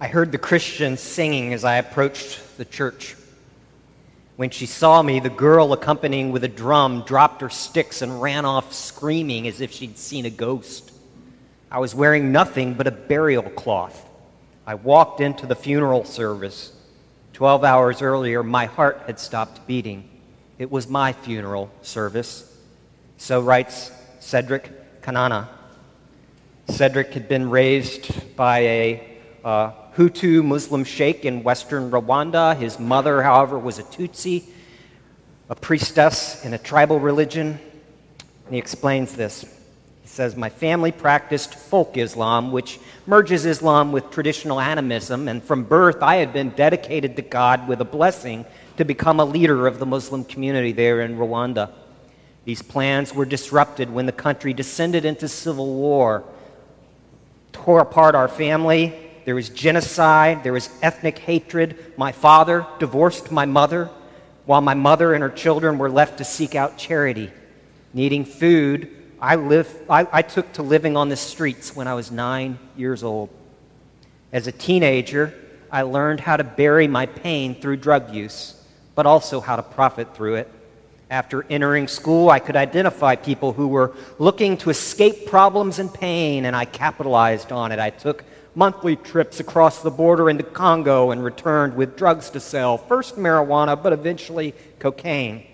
I heard the Christians singing as I approached the church. When she saw me, the girl accompanying with a drum dropped her sticks and ran off screaming as if she'd seen a ghost. I was wearing nothing but a burial cloth. I walked into the funeral service. Twelve hours earlier, my heart had stopped beating. It was my funeral service. So writes Cedric Kanana. Cedric had been raised by a uh, Hutu Muslim sheikh in western Rwanda. His mother, however, was a Tutsi, a priestess in a tribal religion. And he explains this He says, My family practiced folk Islam, which merges Islam with traditional animism, and from birth I had been dedicated to God with a blessing to become a leader of the Muslim community there in Rwanda. These plans were disrupted when the country descended into civil war, tore apart our family. There was genocide, there was ethnic hatred. My father divorced my mother, while my mother and her children were left to seek out charity. Needing food, I, live, I, I took to living on the streets when I was nine years old. As a teenager, I learned how to bury my pain through drug use, but also how to profit through it. After entering school, I could identify people who were looking to escape problems and pain, and I capitalized on it. I took monthly trips across the border into Congo and returned with drugs to sell, first marijuana, but eventually cocaine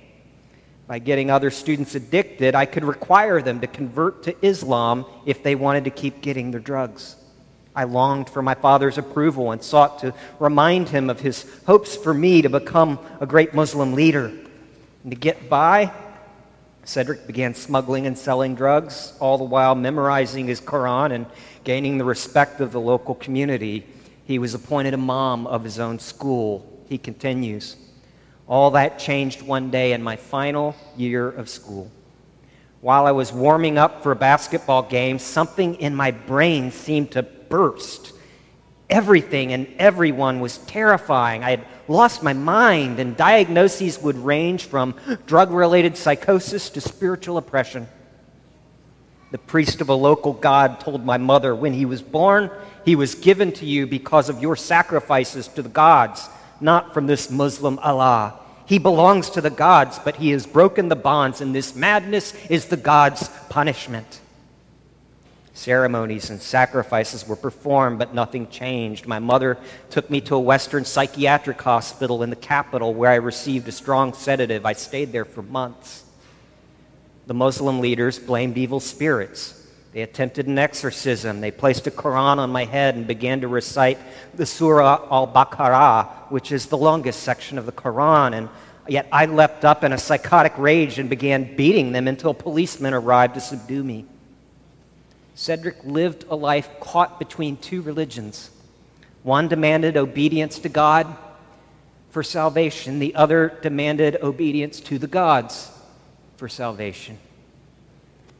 by getting other students addicted, I could require them to convert to Islam if they wanted to keep getting their drugs. I longed for my father's approval and sought to remind him of his hopes for me to become a great Muslim leader. And to get by, Cedric began smuggling and selling drugs, all the while memorizing his Quran and gaining the respect of the local community. He was appointed imam of his own school. He continues. All that changed one day in my final year of school. While I was warming up for a basketball game, something in my brain seemed to burst. Everything and everyone was terrifying. I had lost my mind, and diagnoses would range from drug related psychosis to spiritual oppression. The priest of a local god told my mother when he was born, he was given to you because of your sacrifices to the gods, not from this Muslim Allah. He belongs to the gods, but he has broken the bonds, and this madness is the gods' punishment. Ceremonies and sacrifices were performed, but nothing changed. My mother took me to a Western psychiatric hospital in the capital where I received a strong sedative. I stayed there for months. The Muslim leaders blamed evil spirits. They attempted an exorcism. They placed a Quran on my head and began to recite the Surah Al Baqarah, which is the longest section of the Quran. And yet I leapt up in a psychotic rage and began beating them until policemen arrived to subdue me. Cedric lived a life caught between two religions. One demanded obedience to God for salvation, the other demanded obedience to the gods for salvation.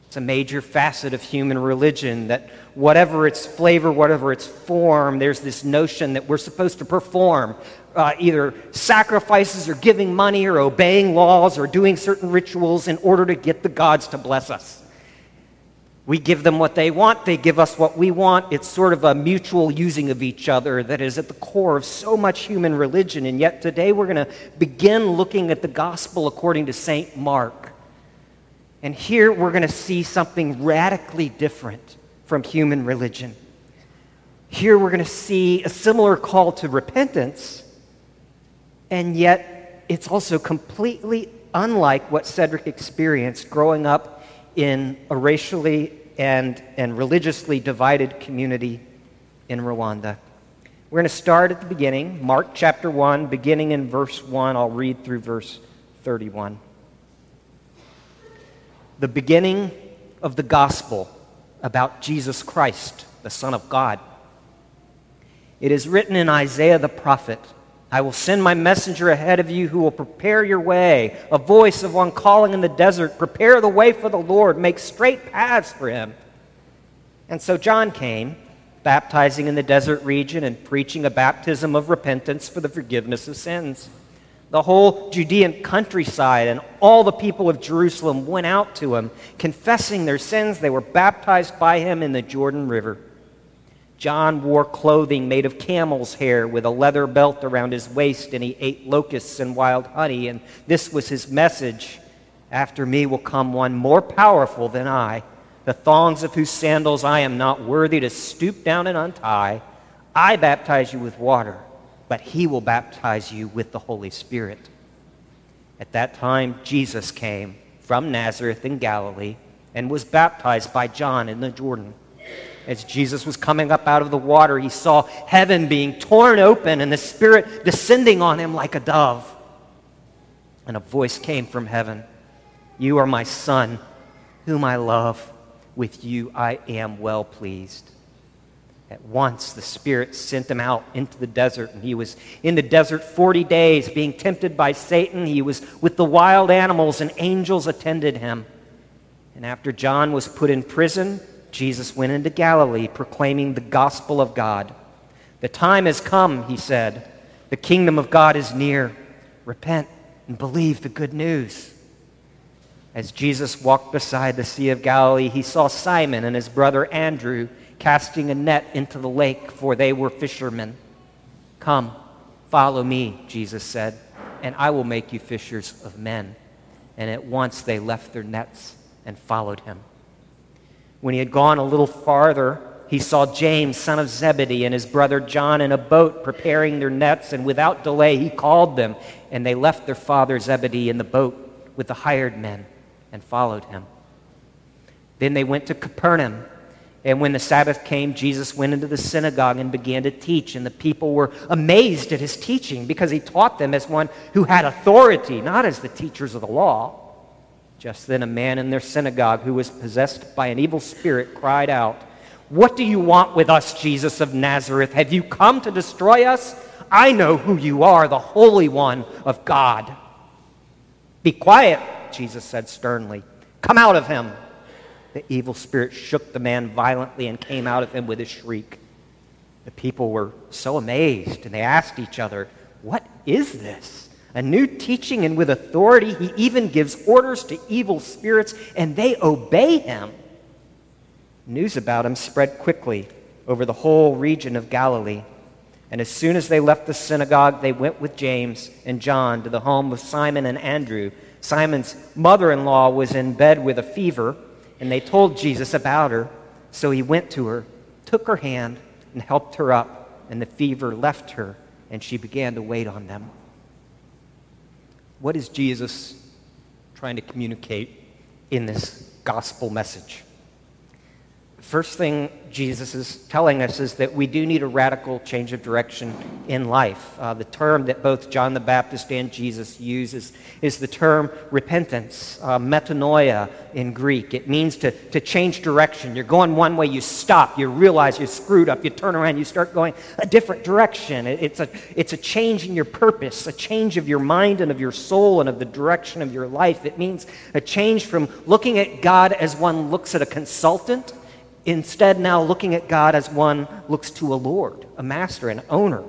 It's a major facet of human religion that, whatever its flavor, whatever its form, there's this notion that we're supposed to perform uh, either sacrifices or giving money or obeying laws or doing certain rituals in order to get the gods to bless us. We give them what they want, they give us what we want. It's sort of a mutual using of each other that is at the core of so much human religion. And yet today we're going to begin looking at the gospel according to St. Mark. And here we're going to see something radically different from human religion. Here we're going to see a similar call to repentance, and yet it's also completely unlike what Cedric experienced growing up in a racially and, and religiously divided community in Rwanda. We're going to start at the beginning, Mark chapter 1, beginning in verse 1. I'll read through verse 31 the beginning of the gospel about Jesus Christ, the Son of God. It is written in Isaiah the prophet I will send my messenger ahead of you who will prepare your way, a voice of one calling in the desert, prepare the way for the Lord, make straight paths for him. And so John came, baptizing in the desert region and preaching a baptism of repentance for the forgiveness of sins. The whole Judean countryside and all the people of Jerusalem went out to him, confessing their sins. They were baptized by him in the Jordan River. John wore clothing made of camel's hair with a leather belt around his waist, and he ate locusts and wild honey. And this was his message After me will come one more powerful than I, the thongs of whose sandals I am not worthy to stoop down and untie. I baptize you with water, but he will baptize you with the Holy Spirit. At that time, Jesus came from Nazareth in Galilee and was baptized by John in the Jordan. As Jesus was coming up out of the water, he saw heaven being torn open and the Spirit descending on him like a dove. And a voice came from heaven You are my Son, whom I love. With you I am well pleased. At once the Spirit sent him out into the desert, and he was in the desert 40 days, being tempted by Satan. He was with the wild animals, and angels attended him. And after John was put in prison, Jesus went into Galilee proclaiming the gospel of God. The time has come, he said. The kingdom of God is near. Repent and believe the good news. As Jesus walked beside the Sea of Galilee, he saw Simon and his brother Andrew casting a net into the lake, for they were fishermen. Come, follow me, Jesus said, and I will make you fishers of men. And at once they left their nets and followed him. When he had gone a little farther, he saw James, son of Zebedee, and his brother John in a boat preparing their nets, and without delay he called them, and they left their father Zebedee in the boat with the hired men and followed him. Then they went to Capernaum. And when the Sabbath came, Jesus went into the synagogue and began to teach. And the people were amazed at his teaching because he taught them as one who had authority, not as the teachers of the law. Just then, a man in their synagogue who was possessed by an evil spirit cried out, What do you want with us, Jesus of Nazareth? Have you come to destroy us? I know who you are, the Holy One of God. Be quiet, Jesus said sternly. Come out of him. The evil spirit shook the man violently and came out of him with a shriek. The people were so amazed, and they asked each other, What is this? A new teaching, and with authority, he even gives orders to evil spirits, and they obey him. News about him spread quickly over the whole region of Galilee. And as soon as they left the synagogue, they went with James and John to the home of Simon and Andrew. Simon's mother in law was in bed with a fever, and they told Jesus about her. So he went to her, took her hand, and helped her up, and the fever left her, and she began to wait on them. What is Jesus trying to communicate in this gospel message? First thing Jesus is telling us is that we do need a radical change of direction in life. Uh, the term that both John the Baptist and Jesus uses is the term repentance, uh, metanoia in Greek. It means to, to change direction. You're going one way, you stop, you realize you're screwed up, you turn around, you start going a different direction. It, it's, a, it's a change in your purpose, a change of your mind and of your soul and of the direction of your life. It means a change from looking at God as one looks at a consultant Instead, now looking at God as one looks to a Lord, a master, an owner.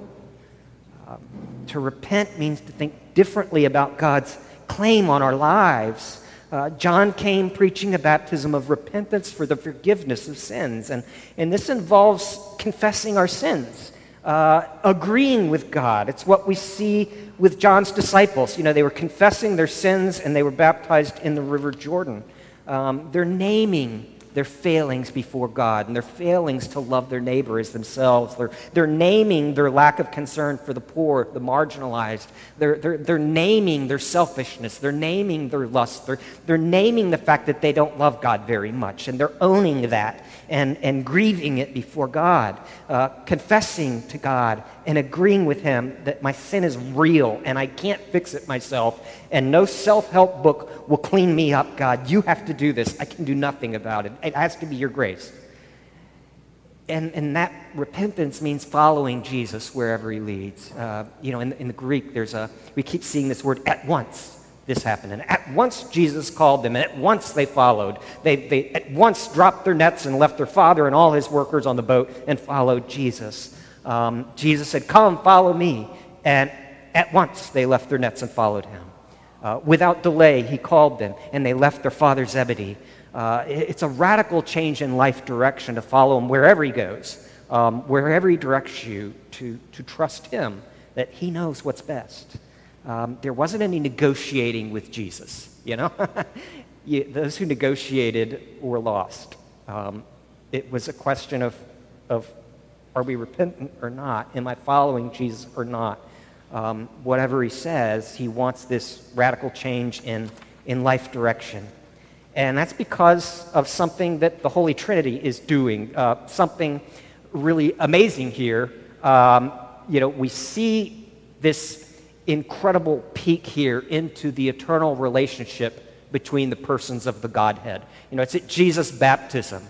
Um, to repent means to think differently about God's claim on our lives. Uh, John came preaching a baptism of repentance for the forgiveness of sins. And, and this involves confessing our sins, uh, agreeing with God. It's what we see with John's disciples. You know, they were confessing their sins and they were baptized in the River Jordan. Um, they're naming their failings before God and their failings to love their neighbor as themselves. They're, they're naming their lack of concern for the poor, the marginalized. They're, they're, they're naming their selfishness. They're naming their lust. They're, they're naming the fact that they don't love God very much. And they're owning that and, and grieving it before God, uh, confessing to God and agreeing with Him that my sin is real and I can't fix it myself. And no self help book will clean me up, God. You have to do this. I can do nothing about it. It has to be your grace. And, and that repentance means following Jesus wherever he leads. Uh, you know, in, in the Greek, there's a, we keep seeing this word at once this happened. And at once Jesus called them, and at once they followed. They, they at once dropped their nets and left their father and all his workers on the boat and followed Jesus. Um, Jesus said, Come, follow me. And at once they left their nets and followed him. Uh, without delay, he called them, and they left their father Zebedee. Uh, it's a radical change in life direction to follow him wherever he goes. um, wherever He directs you, to, to trust Him, that He knows what's best. Um, there wasn't any negotiating with Jesus, you know? you, those who negotiated were lost. Um, it was a question of, of are we repentant or not? Am I following Jesus or not? Um, whatever he says, he wants this radical change in, in life direction. And that's because of something that the Holy Trinity is doing, uh, something really amazing here. Um, you know, we see this incredible peek here into the eternal relationship between the persons of the Godhead. You know, it's at Jesus' baptism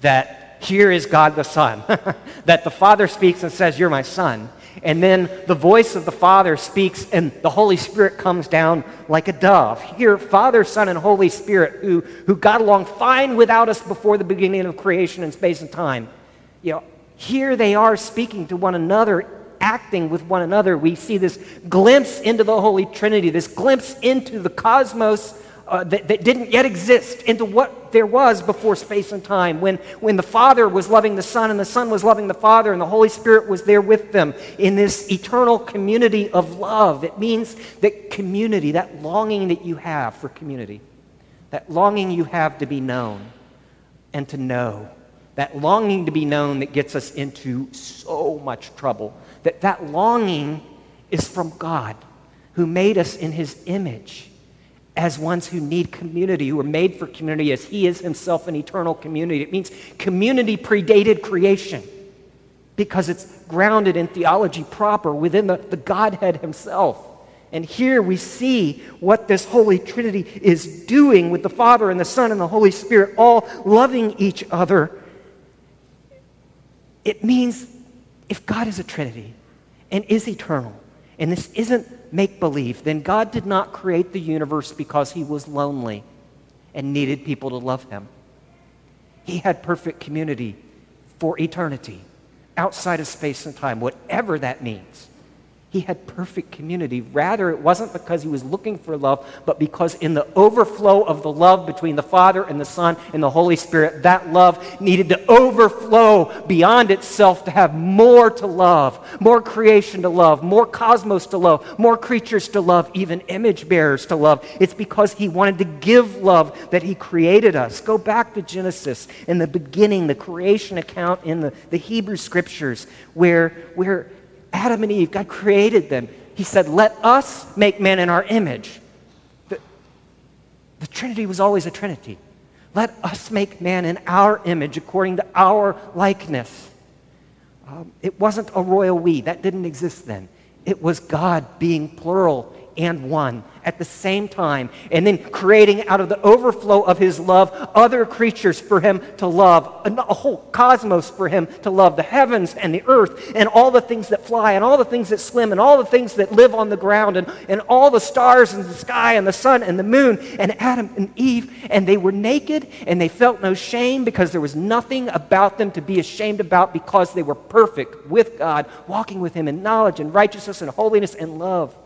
that here is God the Son, that the Father speaks and says, You're my Son. And then the voice of the Father speaks, and the Holy Spirit comes down like a dove. Here, Father, Son, and Holy Spirit, who, who got along fine without us before the beginning of creation in space and time, you know, here they are speaking to one another acting with one another. We see this glimpse into the Holy Trinity, this glimpse into the cosmos uh, that, that, didn't yet exist, into what there was before space and time, when, when the Father was loving the Son and the Son was loving the Father and the Holy Spirit was there with them in this eternal community of love. It means that community, that longing that you have for community, that longing you have to be known and to know, that longing to be known that gets us into so much trouble that that longing is from God who made us in his image as ones who need community, who are made for community as he is himself an eternal community. It means community predated creation because it's grounded in theology proper within the, the Godhead himself. And here we see what this Holy Trinity is doing with the Father and the Son and the Holy Spirit all loving each other. It means if God is a Trinity and is eternal, and this isn't make believe, then God did not create the universe because he was lonely and needed people to love him. He had perfect community for eternity, outside of space and time, whatever that means. He had perfect community. Rather, it wasn't because he was looking for love, but because in the overflow of the love between the Father and the Son and the Holy Spirit, that love needed to overflow beyond itself to have more to love, more creation to love, more cosmos to love, more creatures to love, even image bearers to love. It's because he wanted to give love that he created us. Go back to Genesis in the beginning, the creation account in the, the Hebrew scriptures, where, where Adam and Eve, God created them. He said, Let us make man in our image. The, the Trinity was always a Trinity. Let us make man in our image according to our likeness. Um, it wasn't a royal we, that didn't exist then. It was God being plural and one at the same time, and then creating out of the overflow of his love other creatures for him to love, a whole cosmos for him to love, the heavens and the earth, and all the things that fly, and all the things that swim, and all the things that live on the ground, and, and all the stars in the sky, and the sun and the moon, and Adam and Eve. And they were naked, and they felt no shame because there was nothing about them to be ashamed about because they were perfect with God, walking with him in knowledge and righteousness and holiness and love.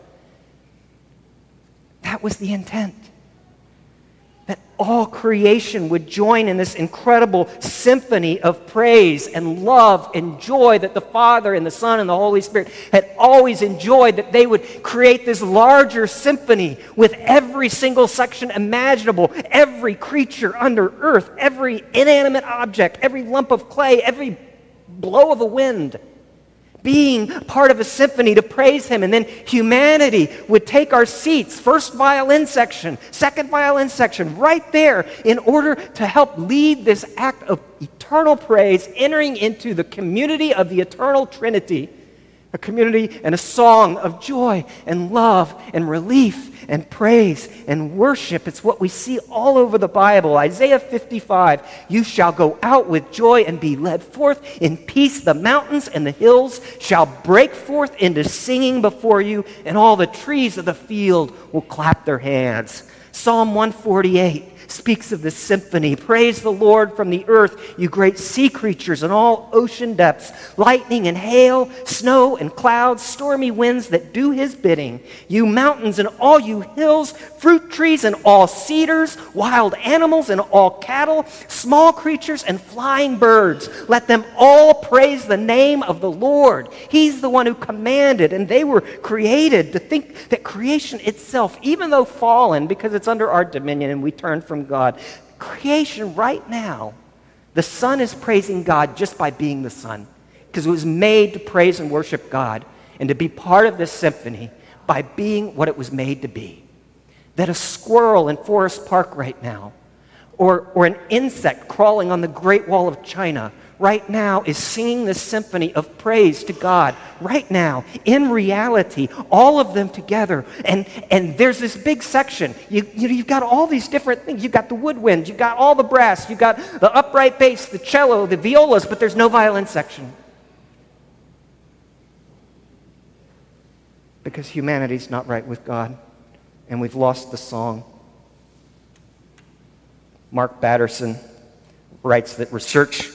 That was the intent. That all creation would join in this incredible symphony of praise and love and joy that the Father and the Son and the Holy Spirit had always enjoyed, that they would create this larger symphony with every single section imaginable, every creature under earth, every inanimate object, every lump of clay, every blow of a wind being part of a symphony to praise him. And then humanity would take our seats, first violin section, second violin section, right there, in order to help lead this act of eternal praise, entering into the community of the eternal Trinity a community and a song of joy and love and relief and praise and worship. It's what we see all over the Bible. Isaiah 55 You shall go out with joy and be led forth in peace. The mountains and the hills shall break forth into singing before you, and all the trees of the field will clap their hands. Psalm 148 speaks of this symphony. Praise the Lord from the earth, you great sea creatures and all ocean depths, lightning and hail, snow and clouds, stormy winds that do his bidding. You mountains and all you hills, fruit trees and all cedars, wild animals and all cattle, small creatures and flying birds. Let them all praise the name of the Lord. He's the one who commanded, and they were created to think that creation itself, even though fallen, because it's under our dominion and we turn from God, creation right now, the sun is praising God just by being the sun because it was made to praise and worship God and to be part of this symphony by being what it was made to be. That a squirrel in Forest Park right now, or, or an insect crawling on the Great Wall of China, right now is singing the symphony of praise to God. Right now in reality all of them together. And and there's this big section. You, you you've got all these different things. You've got the woodwind. You've got all the brass. You've got the upright bass the cello the violas but there's no violin section. Because humanity's not right with God. And we've lost the song. Mark Batterson writes that research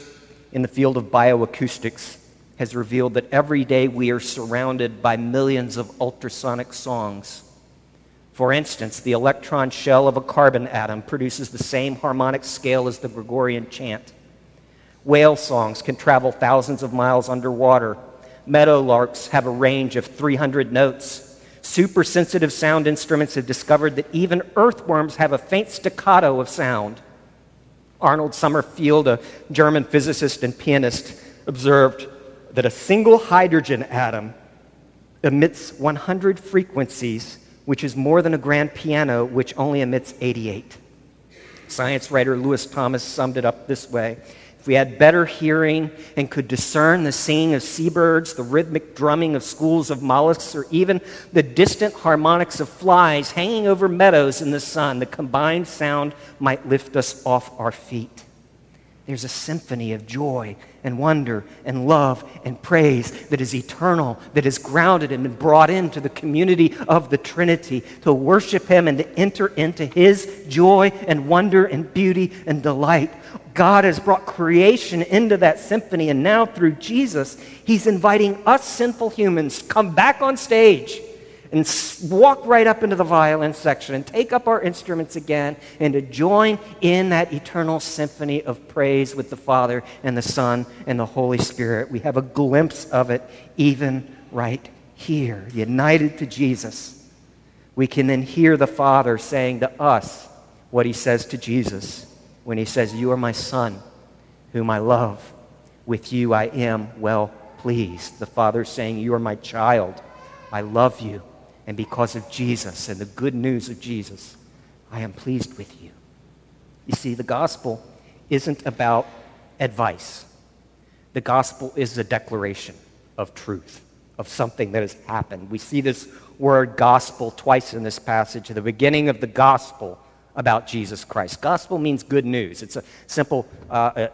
in the field of bioacoustics has revealed that every day we are surrounded by millions of ultrasonic songs. For instance, the electron shell of a carbon atom produces the same harmonic scale as the Gregorian chant. Whale songs can travel thousands of miles underwater. Meadowlarks have a range of 300 notes. Super sensitive sound instruments have discovered that even earthworms have a faint staccato of sound. Arnold Sommerfeld, a German physicist and pianist, observed that a single hydrogen atom emits 100 frequencies, which is more than a grand piano, which only emits 88. Science writer Lewis Thomas summed it up this way if we had better hearing and could discern the singing of seabirds, the rhythmic drumming of schools of mollusks, or even the distant harmonics of flies hanging over meadows in the sun, the combined sound might lift us off our feet. There's a symphony of joy and wonder and love and praise that is eternal, that is grounded and been brought into the community of the Trinity to worship Him and to enter into His joy and wonder and beauty and delight. God has brought creation into that symphony, and now through Jesus, He's inviting us sinful humans to come back on stage and walk right up into the violin section and take up our instruments again and to join in that eternal symphony of praise with the Father and the Son and the Holy Spirit. We have a glimpse of it even right here, united to Jesus. We can then hear the Father saying to us what he says to Jesus when he says, You are my Son, whom I love. With you I am well pleased. The Father saying, You are my child. I love you. And because of Jesus and the good news of Jesus, I am pleased with you. You see, the gospel isn't about advice, the gospel is a declaration of truth, of something that has happened. We see this word gospel twice in this passage the beginning of the gospel about Jesus Christ. Gospel means good news. It's a simple uh, uh,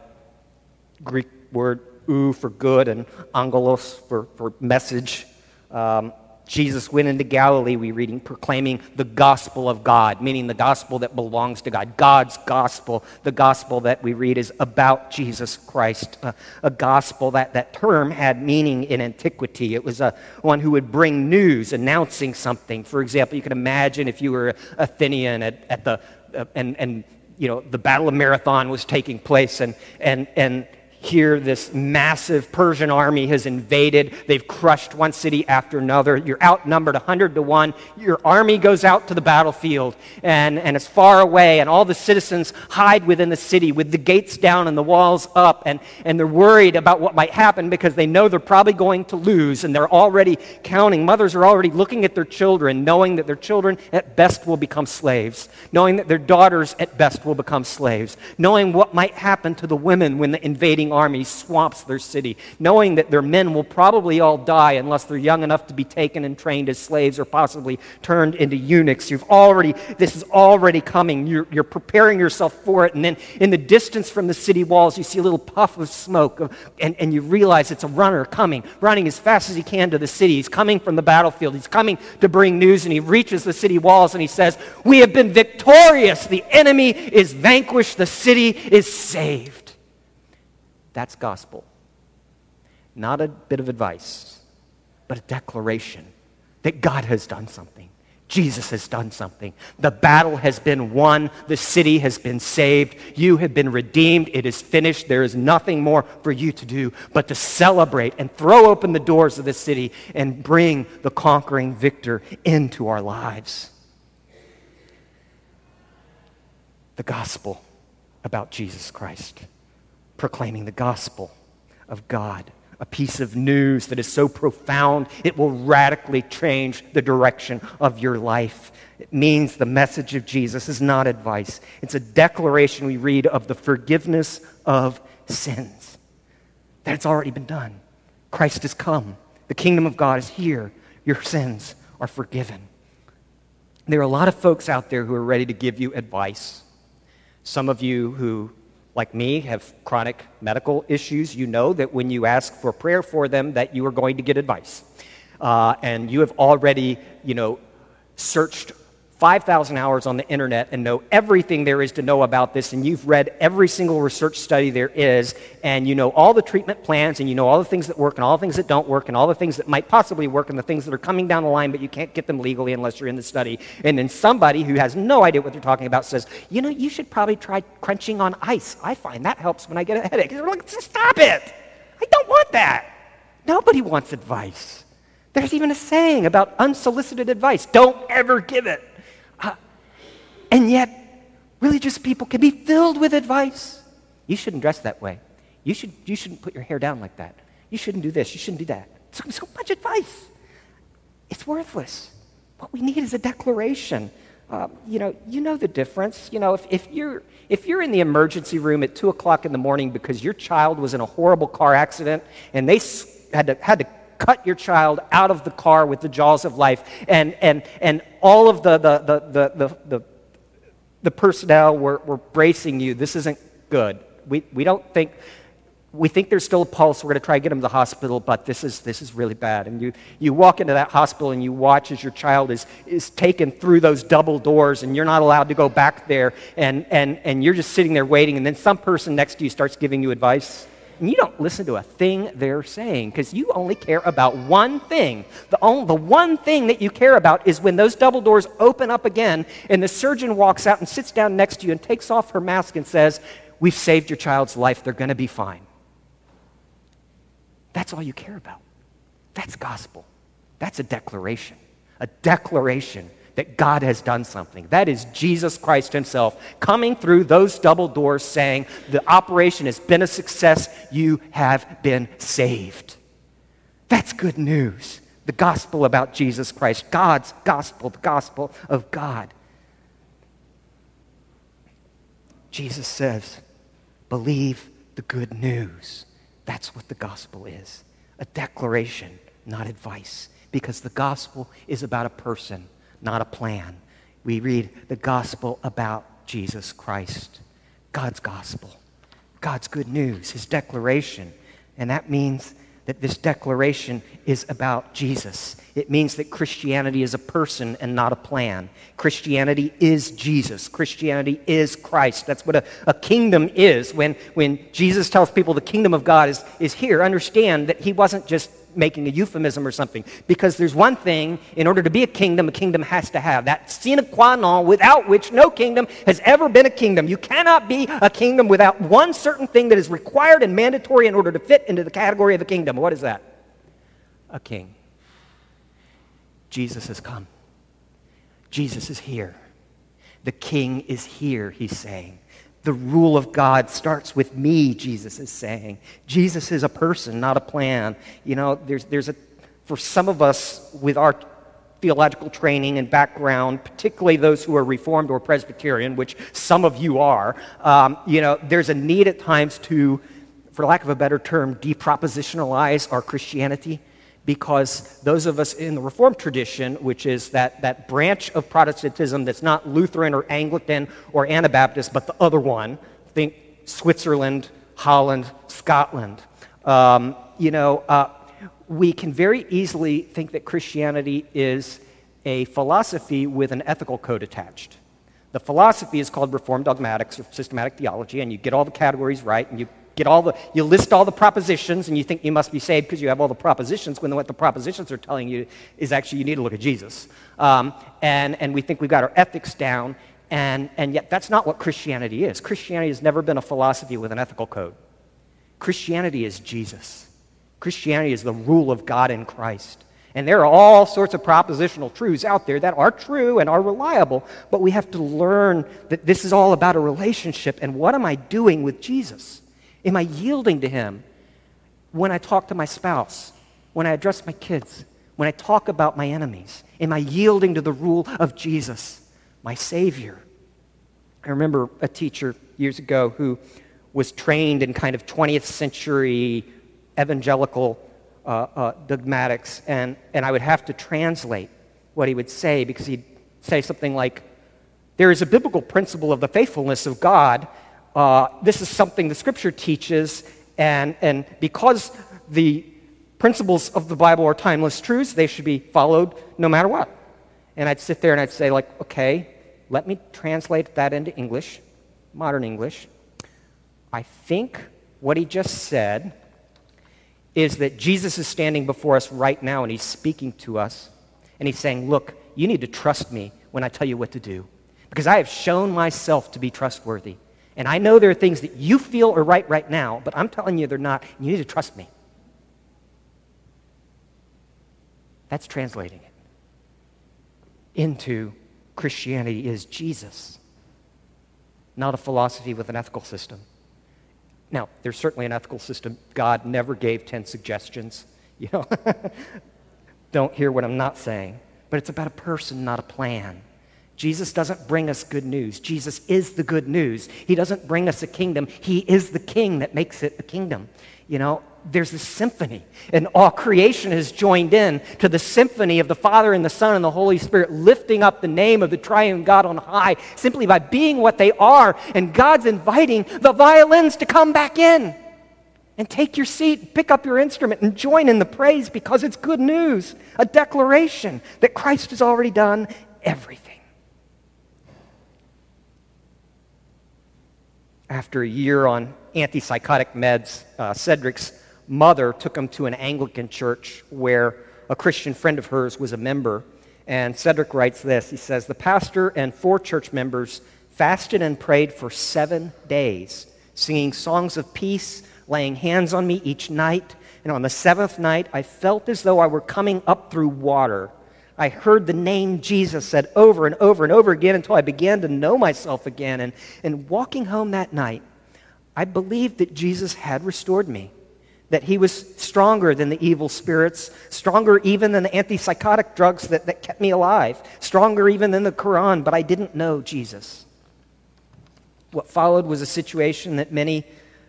Greek word, eu for good, and angelos for, for message. Um, Jesus went into Galilee, we reading, proclaiming the gospel of God, meaning the gospel that belongs to God. God's gospel, the gospel that we read is about Jesus Christ. A gospel that that term had meaning in antiquity. It was a, one who would bring news, announcing something. For example, you can imagine if you were Athenian at, at the, uh, and, and you know, the Battle of Marathon was taking place, and, and, and here this massive Persian army has invaded. They've crushed one city after another. You're outnumbered 100 to 1. Your army goes out to the battlefield and, and it's far away, and all the citizens hide within the city with the gates down and the walls up, and, and they're worried about what might happen because they know they're probably going to lose, and they're already counting. Mothers are already looking at their children, knowing that their children at best will become slaves, knowing that their daughters at best will become slaves, knowing what might happen to the women when the invading army swamps their city, knowing that their men will probably all die unless they're young enough to be taken and trained as slaves or possibly turned into eunuchs. You've already, this is already coming. You're, you're preparing yourself for it. And then in the distance from the city walls, you see a little puff of smoke, and, and you realize it's a runner coming, running as fast as he can to the city. He's coming from the battlefield. He's coming to bring news, and he reaches the city walls and he says, We have been victorious. The enemy is vanquished. The city is saved. That's gospel. Not a bit of advice, but a declaration that God has done something. Jesus has done something. The battle has been won. The city has been saved. You have been redeemed. It is finished. There is nothing more for you to do but to celebrate and throw open the doors of the city and bring the conquering victor into our lives. The gospel about Jesus Christ, proclaiming the gospel of God a piece of news that is so profound it will radically change the direction of your life. It means the message of Jesus is not advice, it's a declaration we read of the forgiveness of sins. That it's already been done. Christ has come, the kingdom of God is here, your sins are forgiven. There are a lot of folks out there who are ready to give you advice. Some of you who like me, have chronic medical issues, you know that when you ask for prayer for them, that you are going to get advice. Uh, and you have already, you know, searched 5,000 hours on the internet and know everything there is to know about this, and you've read every single research study there is, and you know all the treatment plans, and you know all the things that work, and all the things that don't work, and all the things that might possibly work, and the things that are coming down the line, but you can't get them legally unless you're in the study. And then somebody who has no idea what they're talking about says, You know, you should probably try crunching on ice. I find that helps when I get a headache. And we're like, Stop it! I don't want that. Nobody wants advice. There's even a saying about unsolicited advice don't ever give it. And yet, religious people can be filled with advice. You shouldn't dress that way. You, should, you shouldn't put your hair down like that. You shouldn't do this. You shouldn't do that. So, so much advice. It's worthless. What we need is a declaration. Uh, you know, you know the difference. You know, if, if, you're, if you're in the emergency room at 2 o'clock in the morning because your child was in a horrible car accident and they had to, had to cut your child out of the car with the jaws of life and, and, and all of the, the, the, the, the, the the personnel were, were bracing you. This isn't good. We, we don't think, we think there's still a pulse. We're going to try to get him to the hospital, but this is, this is really bad. And you, you walk into that hospital and you watch as your child is, is taken through those double doors and you're not allowed to go back there. And, and, and you're just sitting there waiting. And then some person next to you starts giving you advice and you don't listen to a thing they're saying because you only care about one thing. The, only, the one thing that you care about is when those double doors open up again and the surgeon walks out and sits down next to you and takes off her mask and says, We've saved your child's life. They're going to be fine. That's all you care about. That's gospel. That's a declaration. A declaration that God has done something. That is Jesus Christ Himself coming through those double doors saying, The operation has been a success. You have been saved. That's good news. The gospel about Jesus Christ, God's gospel, the gospel of God. Jesus says, Believe the good news. That's what the gospel is a declaration, not advice, because the gospel is about a person not a plan. We read the gospel about Jesus Christ, God's gospel, God's good news, his declaration. And that means that this declaration is about Jesus. It means that Christianity is a person and not a plan. Christianity is Jesus. Christianity is Christ. That's what a, a kingdom is. When, when Jesus tells people the kingdom of God is, is here, understand that he wasn't just making a euphemism or something. Because there's one thing, in order to be a kingdom, a kingdom has to have. That sine qua non, without which no kingdom has ever been a kingdom. You cannot be a kingdom without one certain thing that is required and mandatory in order to fit into the category of a kingdom. What is that? A king. Jesus has come. Jesus is here. The king is here, he's saying. The rule of God starts with me, Jesus is saying. Jesus is a person, not a plan. You know, there's, there's a, for some of us with our theological training and background, particularly those who are Reformed or Presbyterian, which some of you are, um, you know, there's a need at times to for lack of a better term, depropositionalize our Christianity because those of us in the Reformed tradition, which is that, that branch of Protestantism that's not Lutheran or Anglican or Anabaptist, but the other one, think Switzerland, Holland, Scotland, um, you know, uh, we can very easily think that Christianity is a philosophy with an ethical code attached. The philosophy is called Reformed dogmatics or systematic theology, and you get all the categories right, and you get all the you list all the propositions, and you think you must be saved because you have all the propositions. When what the propositions are telling you is actually you need to look at Jesus, um, and and we think we've got our ethics down, and and yet that's not what Christianity is. Christianity has never been a philosophy with an ethical code. Christianity is Jesus. Christianity is the rule of God in Christ. And there are all sorts of propositional truths out there that are true and are reliable, but we have to learn that this is all about a relationship. And what am I doing with Jesus? Am I yielding to Him when I talk to my spouse, when I address my kids, when I talk about my enemies? Am I yielding to the rule of Jesus, my Savior? I remember a teacher years ago who was trained in kind of 20th century evangelical uh, uh, dogmatics, and, and I would have to translate what he would say because he'd say something like, There is a biblical principle of the faithfulness of God. Uh, this is something the scripture teaches, and, and because the principles of the Bible are timeless truths, they should be followed no matter what. And I'd sit there and I'd say, like, okay, let me translate that into English, modern English. I think what he just said is that Jesus is standing before us right now and he's speaking to us. And he's saying, Look, you need to trust me when I tell you what to do. Because I have shown myself to be trustworthy. And I know there are things that you feel are right right now, but I'm telling you they're not. And You need to trust me. That's translating it into Christianity is Jesus, not a philosophy with an ethical system. Now, there's certainly an ethical system. God never gave 10 suggestions. You know, don't hear what I'm not saying. But it's about a person, not a plan. Jesus doesn't bring us good news. Jesus is the good news. He doesn't bring us a kingdom. He is the king that makes it a kingdom. You know, there's a symphony, and all creation has joined in to the symphony of the Father and the Son and the Holy Spirit lifting up the name of the triune God on high simply by being what they are. And God's inviting the violins to come back in and take your seat, pick up your instrument, and join in the praise because it's good news, a declaration that Christ has already done everything. After a year on antipsychotic meds, uh, Cedric's mother took him to an Anglican church where a Christian friend of hers was a member. And Cedric writes this He says, The pastor and four church members fasted and prayed for seven days, singing songs of peace, laying hands on me each night. And on the seventh night, I felt as though I were coming up through water. I heard the name Jesus said over and over and over again until I began to know myself again. And, and walking home that night, I believed that Jesus had restored me that he was stronger than the evil spirits, stronger even than the antipsychotic drugs that, that kept me alive, stronger even than the Quran, but I didn't know Jesus. What followed was a situation that many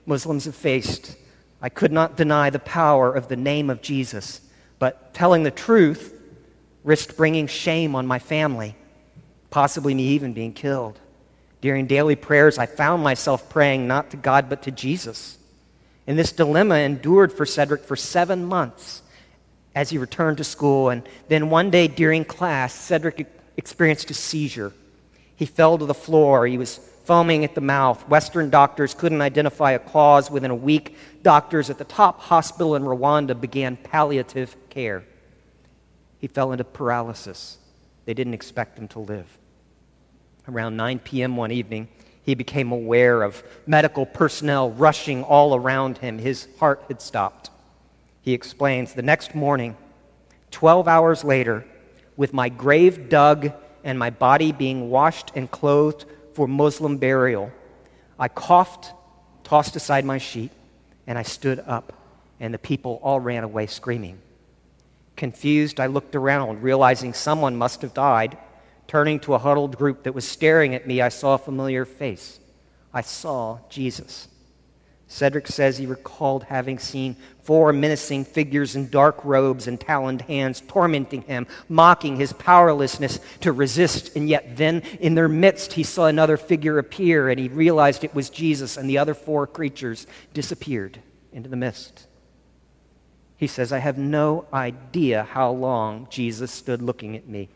Muslims have faced. I could not deny the power of the name of Jesus, but telling the truth risked bringing shame on my family, possibly me even being killed. During daily prayers, I found myself praying not to God but to Jesus. And this dilemma endured for Cedric for seven months as he returned to school. And then one day during class, Cedric experienced a seizure. He fell to the floor. He was foaming at the mouth. Western doctors couldn't identify a cause. Within a week, doctors at the top hospital in Rwanda began palliative care. He fell into paralysis. They didn't expect him to live. Around 9 p.m. one evening, he became aware of medical personnel rushing all around him. His heart had stopped. He explains the next morning, 12 hours later, with my grave dug and my body being washed and clothed for Muslim burial, I coughed, tossed aside my sheet, and I stood up, and the people all ran away screaming. Confused, I looked around, realizing someone must have died. Turning to a huddled group that was staring at me, I saw a familiar face. I saw Jesus. Cedric says he recalled having seen four menacing figures in dark robes and taloned hands tormenting him, mocking his powerlessness to resist. And yet, then in their midst, he saw another figure appear and he realized it was Jesus, and the other four creatures disappeared into the mist. He says, I have no idea how long Jesus stood looking at me,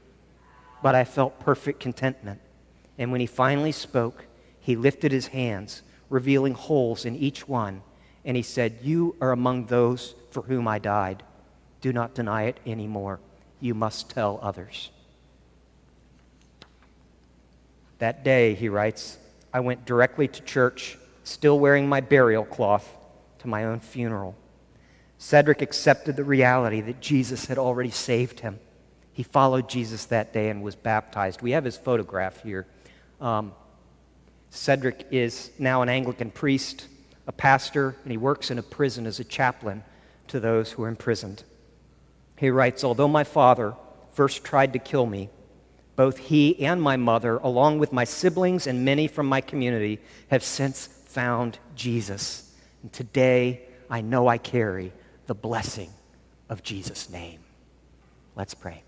but I felt perfect contentment. And when he finally spoke, he lifted his hands revealing holes in each one. And he said, You are among those for whom I died. Do not deny it anymore. You must tell others. That day, he writes, I went directly to church, still wearing my burial cloth, to my own funeral. Cedric accepted the reality that Jesus had already saved him. He followed Jesus that day and was baptized. We have his photograph here. Um, Cedric is now an Anglican priest, a pastor, and he works in a prison as a chaplain to those who are imprisoned. He writes Although my father first tried to kill me, both he and my mother, along with my siblings and many from my community, have since found Jesus. And today I know I carry the blessing of Jesus' name. Let's pray.